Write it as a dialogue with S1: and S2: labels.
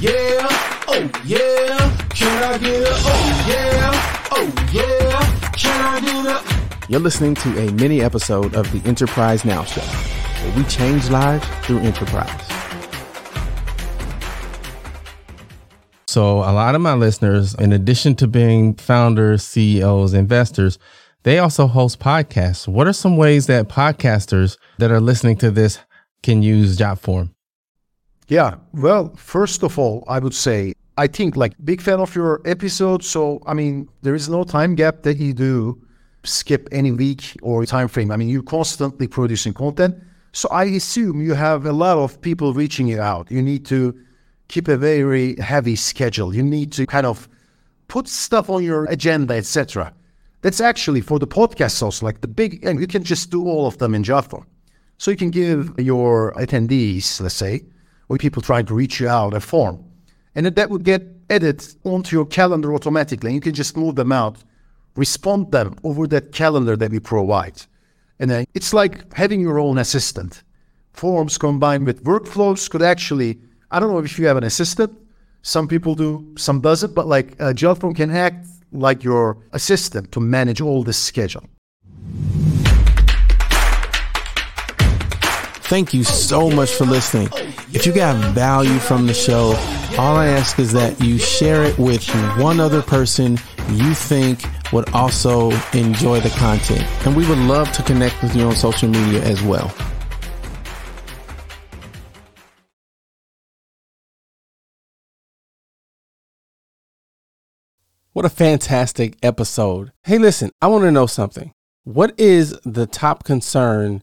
S1: Yeah, oh yeah, can I get a oh yeah, oh yeah, can I get a
S2: You're listening to a mini episode of the Enterprise Now Show, where we change lives through enterprise. So, a lot of my listeners, in addition to being founders, CEOs, investors, they also host podcasts. What are some ways that podcasters that are listening to this can use JotForm?
S3: Yeah. Well, first of all, I would say I think like big fan of your episode. So I mean, there is no time gap that you do skip any week or time frame. I mean, you're constantly producing content. So I assume you have a lot of people reaching you out. You need to keep a very heavy schedule. You need to kind of put stuff on your agenda, etc. That's actually for the podcast also like the big and you can just do all of them in JotForm. So you can give your attendees, let's say, or people trying to reach you out a form. And that would get added onto your calendar automatically. And you can just move them out, respond them over that calendar that we provide. And then it's like having your own assistant. Forms combined with workflows could actually, I don't know if you have an assistant. Some people do, some doesn't, but like uh, JotForm can act like your assistant to manage all this schedule.
S2: Thank you so much for listening. If you got value from the show, all I ask is that you share it with one other person you think would also enjoy the content. And we would love to connect with you on social media as well. What a fantastic episode. Hey, listen, I want to know something. What is the top concern